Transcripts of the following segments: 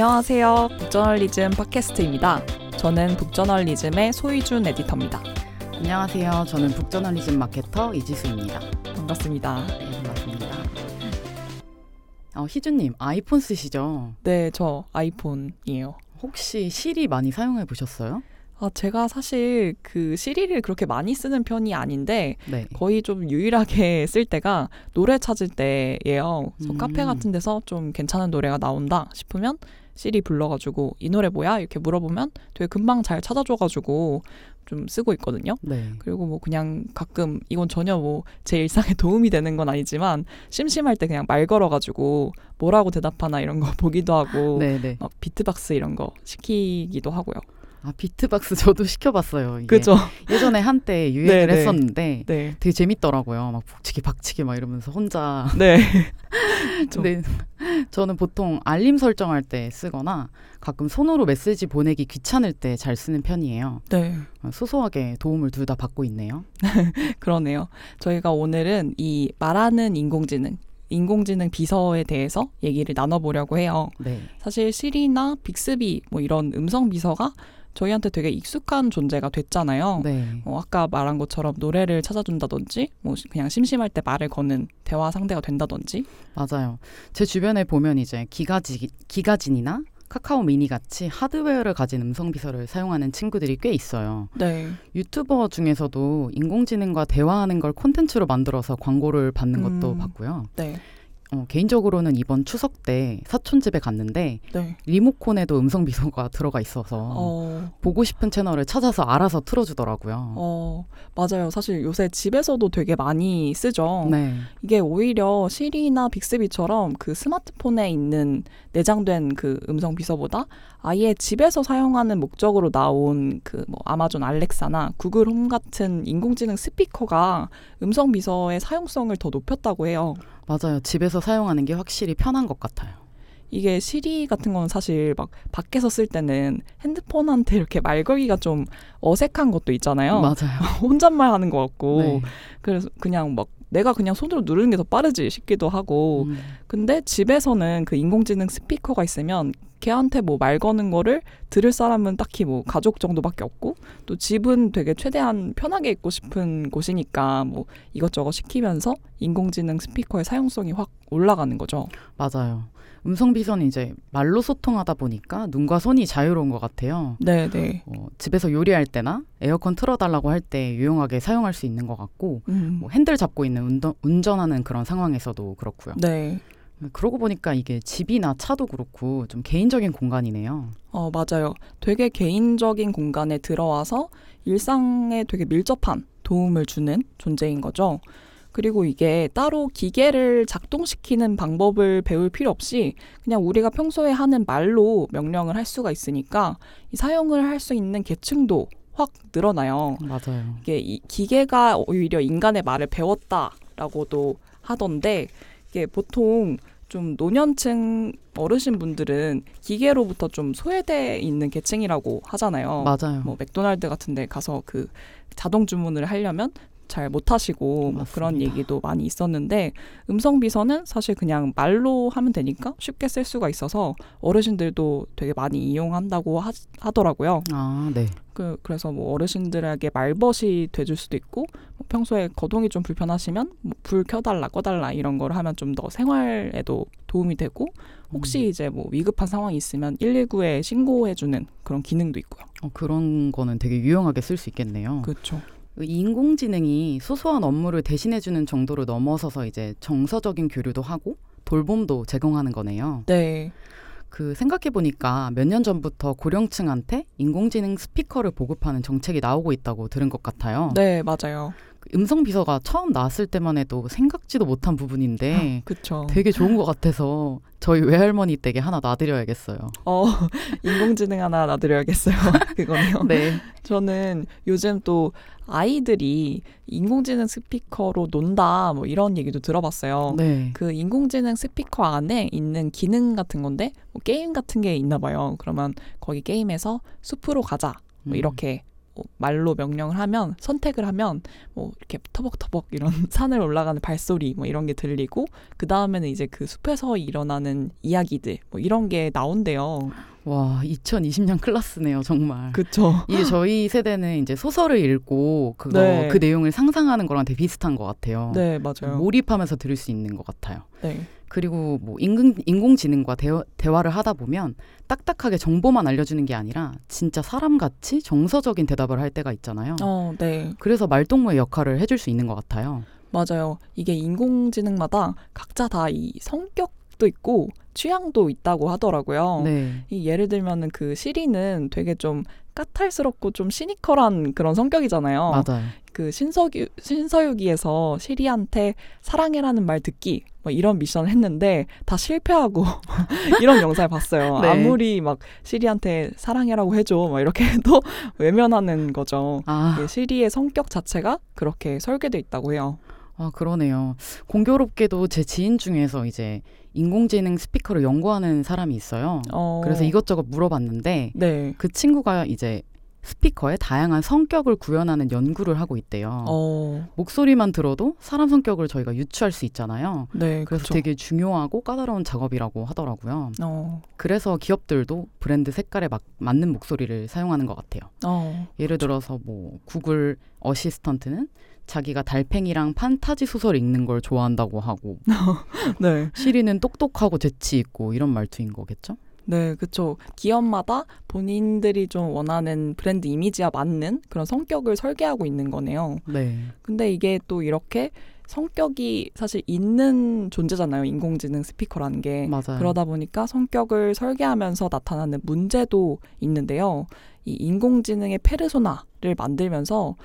안녕하세요. 북저널리즘 팟캐스트입니다. 저는 북저널리즘의 소희준 에디터입니다. 안녕하세요. 저는 북저널리즘 마케터 이지수입니다. 반갑습니다. 네, 반갑습니다. 어, 희준님, 아이폰 쓰시죠? 네, 저 아이폰이에요. 혹시 시리 많이 사용해 보셨어요? 아, 제가 사실 그 시리를 그렇게 많이 쓰는 편이 아닌데 네. 거의 좀 유일하게 쓸 때가 노래 찾을 때예요. 그래서 음. 카페 같은 데서 좀 괜찮은 노래가 나온다 싶으면 시리 불러가지고 이 노래 뭐야 이렇게 물어보면 되게 금방 잘 찾아줘가지고 좀 쓰고 있거든요. 네. 그리고 뭐 그냥 가끔 이건 전혀 뭐 제 일상에 도움이 되는 건 아니지만 심심할 때 그냥 말 걸어가지고 뭐라고 대답하나 이런 거 보기도 하고 네, 네. 막 비트박스 이런 거 시키기도 하고요. 아, 비트박스 저도 시켜봤어요. 그죠? 예전에 한때 유행을 네, 네. 했었는데 네. 되게 재밌더라고요. 막 북치기 박치기 막 이러면서 혼자. 네. 좀- 근데 저는 보통 알림 설정할 때 쓰거나 가끔 손으로 메시지 보내기 귀찮을 때 잘 쓰는 편이에요. 네. 소소하게 도움을 둘 다 받고 있네요. 그러네요. 저희가 오늘은 이 말하는 인공지능, 인공지능 비서에 대해서 얘기를 나눠보려고 해요. 네. 사실 시리나 빅스비 뭐 이런 음성 비서가 저희한테 되게 익숙한 존재가 됐잖아요. 네. 어, 아까 말한 것처럼 노래를 찾아준다든지, 뭐 그냥 심심할 때 말을 거는 대화 상대가 된다든지. 맞아요. 제 주변에 보면 이제 기가지, 기가진이나 카카오 미니 같이 하드웨어를 가진 음성 비서를 사용하는 친구들이 꽤 있어요. 네. 유튜버 중에서도 인공지능과 대화하는 걸 콘텐츠로 만들어서 광고를 받는 것도 음. 봤고요. 네. 어, 개인적으로는 이번 추석 때 사촌 집에 갔는데 네. 리모콘에도 음성 비서가 들어가 있어서 어, 보고 싶은 채널을 찾아서 알아서 틀어주더라고요. 어, 맞아요. 사실 요새 집에서도 되게 많이 쓰죠. 네, 이게 오히려 시리나 빅스비처럼 그 스마트폰에 있는 내장된 그 음성 비서보다 아예 집에서 사용하는 목적으로 나온 그 뭐 아마존 알렉사나 구글 홈 같은 인공지능 스피커가 음성 비서의 사용성을 더 높였다고 해요. 맞아요. 집에서 사용하는 게 확실히 편한 것 같아요. 이게 시리 같은 건 사실 막 밖에서 쓸 때는 핸드폰한테 이렇게 말 걸기가 좀 어색한 것도 있잖아요. 맞아요. 혼잣말 하는 것 같고. 네. 그래서 그냥 막 내가 그냥 손으로 누르는 게 더 빠르지 싶기도 하고. 음, 근데 집에서는 그 인공지능 스피커가 있으면 걔한테 뭐 말 거는 거를 들을 사람은 딱히 뭐 가족 정도밖에 없고 또 집은 되게 최대한 편하게 있고 싶은 곳이니까 뭐 이것저것 시키면서 인공지능 스피커의 사용성이 확 올라가는 거죠. 맞아요. 음성 비서는 이제 말로 소통하다 보니까 눈과 손이 자유로운 것 같아요. 네, 네. 어, 집에서 요리할 때나 에어컨 틀어달라고 할 때 유용하게 사용할 수 있는 것 같고 음. 뭐 핸들 잡고 있는 운전, 운전하는 그런 상황에서도 그렇고요. 네. 그러고 보니까 이게 집이나 차도 그렇고 좀 개인적인 공간이네요. 어, 맞아요. 되게 개인적인 공간에 들어와서 일상에 되게 밀접한 도움을 주는 존재인 거죠. 그리고 이게 따로 기계를 작동시키는 방법을 배울 필요 없이 그냥 우리가 평소에 하는 말로 명령을 할 수가 있으니까 이 사용을 할 수 있는 계층도 확 늘어나요. 맞아요. 이게 이 기계가 오히려 인간의 말을 배웠다라고도 하던데 이게 보통 좀 노년층 어르신 분들은 기계로부터 좀 소외돼 있는 계층이라고 하잖아요. 맞아요. 뭐 맥도날드 같은 데 가서 그 자동 주문을 하려면 잘 못하시고 뭐 그런. 얘기도 많이 있었는데 음성 비서는 사실 그냥 말로 하면 되니까 쉽게 쓸 수가 있어서 어르신들도 되게 많이 이용한다고 하, 하더라고요. 아, 네. 그 그래서 뭐 어르신들에게 말벗이 돼줄 수도 있고 뭐 평소에 거동이 좀 불편하시면 뭐 불 켜달라 꺼달라 이런 걸 하면 좀 더 생활에도 도움이 되고 혹시 음. 이제 뭐 위급한 상황이 있으면 119에 신고해주는 그런 기능도 있고요. 어, 그런 거는 되게 유용하게 쓸 수 있겠네요. 그렇죠. 그 인공지능이 소소한 업무를 대신해주는 정도로 넘어서서 이제 정서적인 교류도 하고 돌봄도 제공하는 거네요. 네, 그 생각해 보니까 몇 년 전부터 고령층한테 인공지능 스피커를 보급하는 정책이 나오고 있다고 들은 것 같아요. 네 맞아요. 그 음성 비서가 처음 나왔을 때만 해도 생각지도 못한 부분인데 그렇죠. 되게 좋은 것 같아서 저희 외할머니 댁에 하나 놔드려야겠어요. 어 인공지능 하나 놔드려야겠어요. 그거네요. 네. 저는 요즘 또 아이들이 인공지능 스피커로 논다 뭐 이런 얘기도 들어봤어요. 네. 그 인공지능 스피커 안에 있는 기능 같은 건데 뭐 게임 같은 게 있나 봐요. 그러면 거기 게임에서 숲으로 가자 뭐 음. 이렇게 뭐 말로 명령을 하면 선택을 하면 뭐 이렇게 터벅터벅 이런 산을 올라가는 발소리 뭐 이런 게 들리고 그 다음에는 이제 그 숲에서 일어나는 이야기들 뭐 이런 게 나온대요. 와, 2020년 클라스네요, 정말. 그쵸. 이게 저희 세대는 이제 소설을 읽고 그거 네. 그 내용을 상상하는 거랑 되게 비슷한 것 같아요. 네 맞아요. 몰입하면서 들을 수 있는 것 같아요. 네. 그리고 뭐 인공, 인공지능과 대화, 대화를 하다 보면 딱딱하게 정보만 알려주는 게 아니라 진짜 사람같이 정서적인 대답을 할 때가 있잖아요. 어, 네. 그래서 말동무의 역할을 해줄 수 있는 것 같아요. 맞아요. 이게 인공지능마다 각자 다 이 성격도 있고 취향도 있다고 하더라고요. 네. 이 예를 들면은 그 시리는 되게 좀 까탈스럽고 좀 시니컬한 그런 성격이잖아요. 맞아요. 그 신서유 신서유기에서 시리한테 사랑해라는 말 듣기 뭐 이런 미션을 했는데 다 실패하고 이런 영상을 봤어요. 네. 아무리 막 시리한테 사랑해라고 해줘 막 이렇게 해도 외면하는 거죠. 아, 이 시리의 성격 자체가 그렇게 설계돼 있다고 해요. 아, 그러네요. 공교롭게도 제 지인 중에서 이제 인공지능 스피커를 연구하는 사람이 있어요. 어, 그래서 이것저것 물어봤는데 네. 그 친구가 이제 스피커의 다양한 성격을 구현하는 연구를 하고 있대요. 어, 목소리만 들어도 사람 성격을 저희가 유추할 수 있잖아요. 네, 그래서 그렇죠. 되게 중요하고 까다로운 작업이라고 하더라고요. 어, 그래서 기업들도 브랜드 색깔에 막, 맞는 목소리를 사용하는 것 같아요. 어, 예를 들어서 뭐 구글 어시스턴트는 자기가 달팽이랑 판타지 소설 읽는 걸 좋아한다고 하고 네, 시리는 똑똑하고 재치 있고 이런 말투인 거겠죠? 네, 그렇죠. 기업마다 본인들이 좀 원하는 브랜드 이미지와 맞는 그런 성격을 설계하고 있는 거네요. 네. 근데 이게 또 이렇게 성격이 사실 있는 존재잖아요. 인공지능 스피커라는 게. 맞아요. 그러다 보니까 성격을 설계하면서 나타나는 문제도 있는데요. 이 인공지능의 페르소나를 만들면서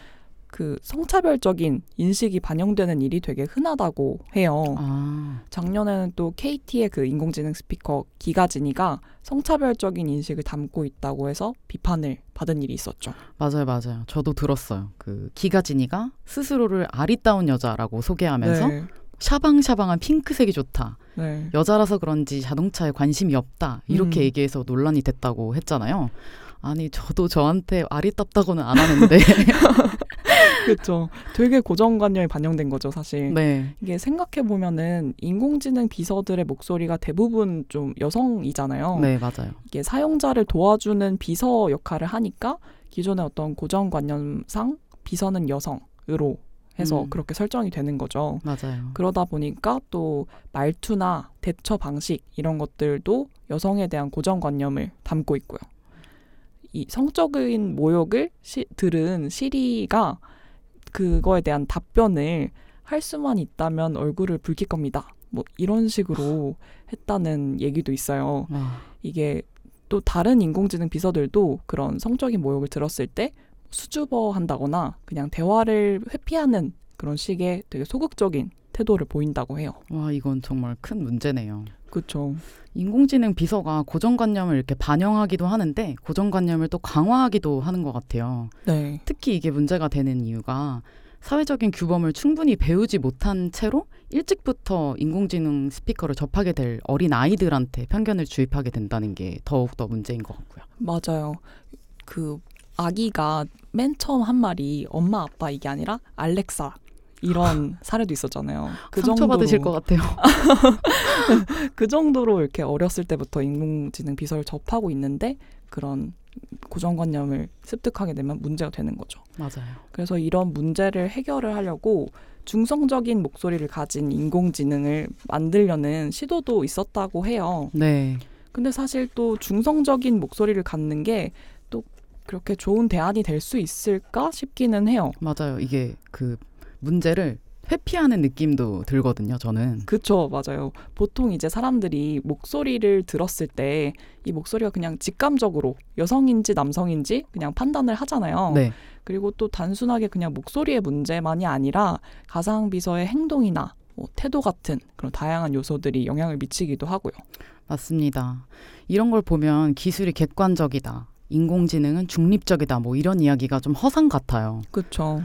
그 성차별적인 인식이 반영되는 일이 되게 흔하다고 해요. 아, 작년에는 또 KT의 그 인공지능 스피커 기가진이가 성차별적인 인식을 담고 있다고 해서 비판을 받은 일이 있었죠. 맞아요, 맞아요. 저도 들었어요. 그 기가진이가 스스로를 아리따운 여자라고 소개하면서 네. 샤방샤방한 핑크색이 좋다. 네. 여자라서 그런지 자동차에 관심이 없다. 이렇게 음. 얘기해서 논란이 됐다고 했잖아요. 아니, 저도 저한테 아리따다고는 안 하는데. 그렇죠. 되게 고정관념이 반영된 거죠, 사실. 네. 이게 생각해 보면은 인공지능 비서들의 목소리가 대부분 좀 여성이잖아요. 네, 맞아요. 이게 사용자를 도와주는 비서 역할을 하니까 기존의 어떤 고정관념상 비서는 여성으로 해서 음. 그렇게 설정이 되는 거죠. 맞아요. 그러다 보니까 또 말투나 대처 방식 이런 것들도 여성에 대한 고정관념을 담고 있고요. 이 성적인 모욕을 시, 들은 시리가 그거에 대한 답변을 할 수만 있다면 얼굴을 붉힐 겁니다. 뭐 이런 식으로 했다는 얘기도 있어요. 와, 이게 또 다른 인공지능 비서들도 그런 성적인 모욕을 들었을 때 수줍어 한다거나 그냥 대화를 회피하는 그런 식의 되게 소극적인 태도를 보인다고 해요. 와, 이건 정말 큰 문제네요. 그렇죠. 인공지능 비서가 고정관념을 이렇게 반영하기도 하는데 고정관념을 또 강화하기도 하는 것 같아요. 네. 특히 이게 문제가 되는 이유가 사회적인 규범을 충분히 배우지 못한 채로 일찍부터 인공지능 스피커를 접하게 될 어린 아이들한테 편견을 주입하게 된다는 게 더욱더 문제인 것 같고요. 맞아요. 그 아기가 맨 처음 한 말이 엄마 아빠 이게 아니라 알렉사 이런 사례도 있었잖아요. 그 상처받으실 것 같아요. 그 정도로 이렇게 어렸을 때부터 인공지능 비서를 접하고 있는데 그런 고정관념을 습득하게 되면 문제가 되는 거죠. 맞아요. 그래서 이런 문제를 해결을 하려고 중성적인 목소리를 가진 인공지능을 만들려는 시도도 있었다고 해요. 네. 근데 사실 또 중성적인 목소리를 갖는 게 또 그렇게 좋은 대안이 될 수 있을까 싶기는 해요. 맞아요. 이게 그 문제를 회피하는 느낌도 들거든요, 저는. 그쵸, 맞아요. 보통 이제 사람들이 목소리를 들었을 때 이 목소리가 그냥 직감적으로 여성인지 남성인지 그냥 판단을 하잖아요. 네. 그리고 또 단순하게 그냥 목소리의 문제만이 아니라 가상비서의 행동이나 뭐 태도 같은 그런 다양한 요소들이 영향을 미치기도 하고요. 맞습니다. 이런 걸 보면 기술이 객관적이다. 인공지능은 중립적이다. 뭐 이런 이야기가 좀 허상 같아요. 그렇죠.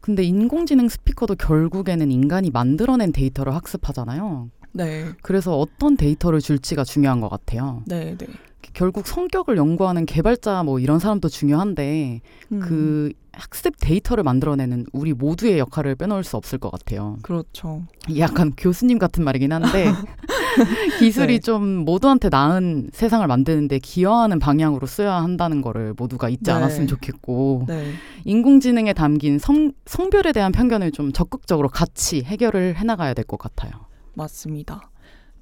근데 인공지능 스피커도 결국에는 인간이 만들어낸 데이터를 학습하잖아요. 네. 그래서 어떤 데이터를 줄지가 중요한 것 같아요. 네, 네. 결국 성격을 연구하는 개발자 뭐 이런 사람도 중요한데 음, 그 학습 데이터를 만들어내는 우리 모두의 역할을 빼놓을 수 없을 것 같아요. 그렇죠. 약간 교수님 같은 말이긴 한데 기술이 네. 좀 모두한테 나은 세상을 만드는데 기여하는 방향으로 쓰여야 한다는 거를 모두가 잊지 네. 않았으면 좋겠고 네. 인공지능에 담긴 성, 성별에 대한 편견을 좀 적극적으로 같이 해결을 해나가야 될 것 같아요. 맞습니다.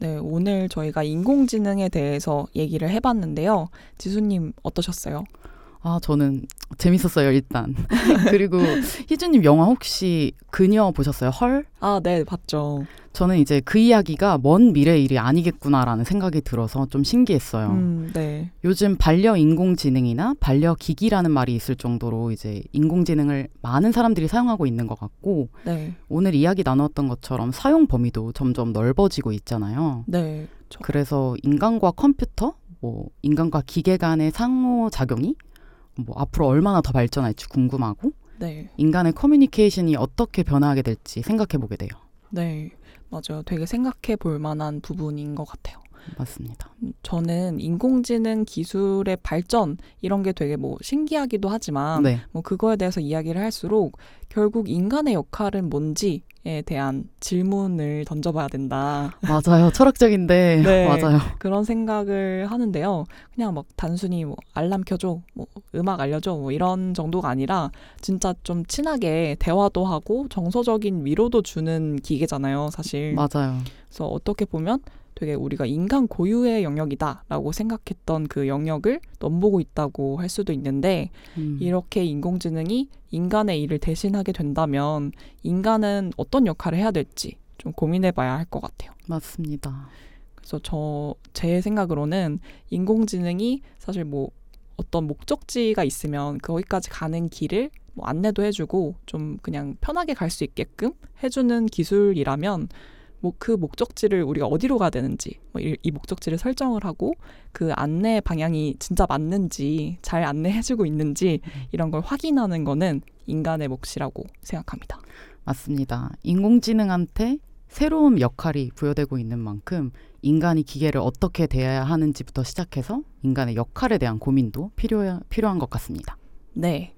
네, 오늘 저희가 인공지능에 대해서 얘기를 해봤는데요. 지수님 어떠셨어요? 아, 저는 재밌었어요, 일단. 그리고 희주님 영화 혹시 그녀 보셨어요? 헐? 아, 네, 봤죠. 저는 이제 그 이야기가 먼 미래 일이 아니겠구나라는 생각이 들어서 좀 신기했어요. 음, 네. 요즘 반려 인공지능이나 반려 기기라는 말이 있을 정도로 이제 인공지능을 많은 사람들이 사용하고 있는 것 같고 네. 오늘 이야기 나눴던 것처럼 사용 범위도 점점 넓어지고 있잖아요. 네. 저, 그래서 인간과 컴퓨터, 뭐 인간과 기계 간의 상호 작용이 뭐 앞으로 얼마나 더 발전할지 궁금하고 네. 인간의 커뮤니케이션이 어떻게 변화하게 될지 생각해 보게 돼요. 네. 맞아요. 되게 생각해 볼 만한 부분인 것 같아요. 맞습니다. 음, 저는 인공지능 기술의 발전 이런 게 되게 뭐 신기하기도 하지만 네, 뭐 그거에 대해서 이야기를 할수록 결국 인간의 역할은 뭔지 에 대한 질문을 던져봐야 된다. 맞아요. 철학적인데 네. 맞아요. 그런 생각을 하는데요. 그냥 막 단순히 뭐 알람 켜줘, 뭐 음악 알려줘, 뭐 이런 정도가 아니라 진짜 좀 친하게 대화도 하고 정서적인 위로도 주는 기계잖아요, 사실. 맞아요. 그래서 어떻게 보면 되게 우리가 인간 고유의 영역이다라고 생각했던 그 영역을 넘보고 있다고 할 수도 있는데 음. 이렇게 인공지능이 인간의 일을 대신하게 된다면 인간은 어떤 역할을 해야 될지 좀 고민해 봐야 할 것 같아요. 맞습니다. 그래서 저 제 생각으로는 인공지능이 사실 뭐 어떤 목적지가 있으면 거기까지 가는 길을 뭐 안내도 해주고 좀 그냥 편하게 갈 수 있게끔 해주는 기술이라면 뭐 그 목적지를 우리가 어디로 가야 되는지 뭐 이, 이 목적지를 설정을 하고 그 안내 방향이 진짜 맞는지 잘 안내해주고 있는지 이런 걸 확인하는 거는 인간의 몫이라고 생각합니다. 맞습니다. 인공지능한테 새로운 역할이 부여되고 있는 만큼 인간이 기계를 어떻게 대해야 하는지부터 시작해서 인간의 역할에 대한 고민도 필요, 필요한 것 같습니다. 네.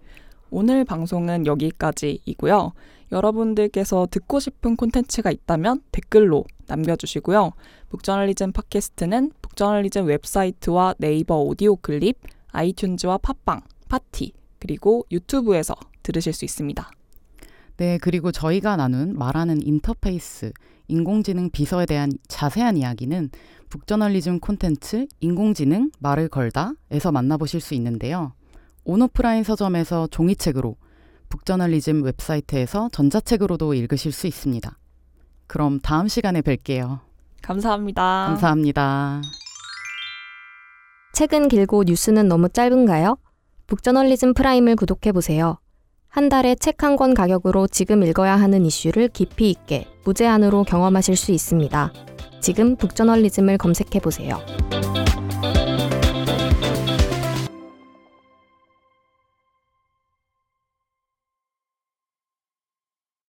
오늘 방송은 여기까지이고요. 여러분들께서 듣고 싶은 콘텐츠가 있다면 댓글로 남겨주시고요. 북저널리즘 팟캐스트는 북저널리즘 웹사이트와 네이버 오디오 클립, 아이튠즈와 팟빵, 파티, 그리고 유튜브에서 들으실 수 있습니다. 네, 그리고 저희가 나눈 말하는 인터페이스, 인공지능 비서에 대한 자세한 이야기는 북저널리즘 콘텐츠 인공지능 말을 걸다에서 만나보실 수 있는데요. 온오프라인 서점에서 종이책으로, 북저널리즘 웹사이트에서 전자책으로도 읽으실 수 있습니다. 그럼 다음 시간에 뵐게요. 감사합니다. 감사합니다. 책은 길고 뉴스는 너무 짧은가요? 북저널리즘 프라임을 구독해보세요. 한 달에 책 한 권 가격으로 지금 읽어야 하는 이슈를 깊이 있게 무제한으로 경험하실 수 있습니다. 지금 북저널리즘을 검색해보세요.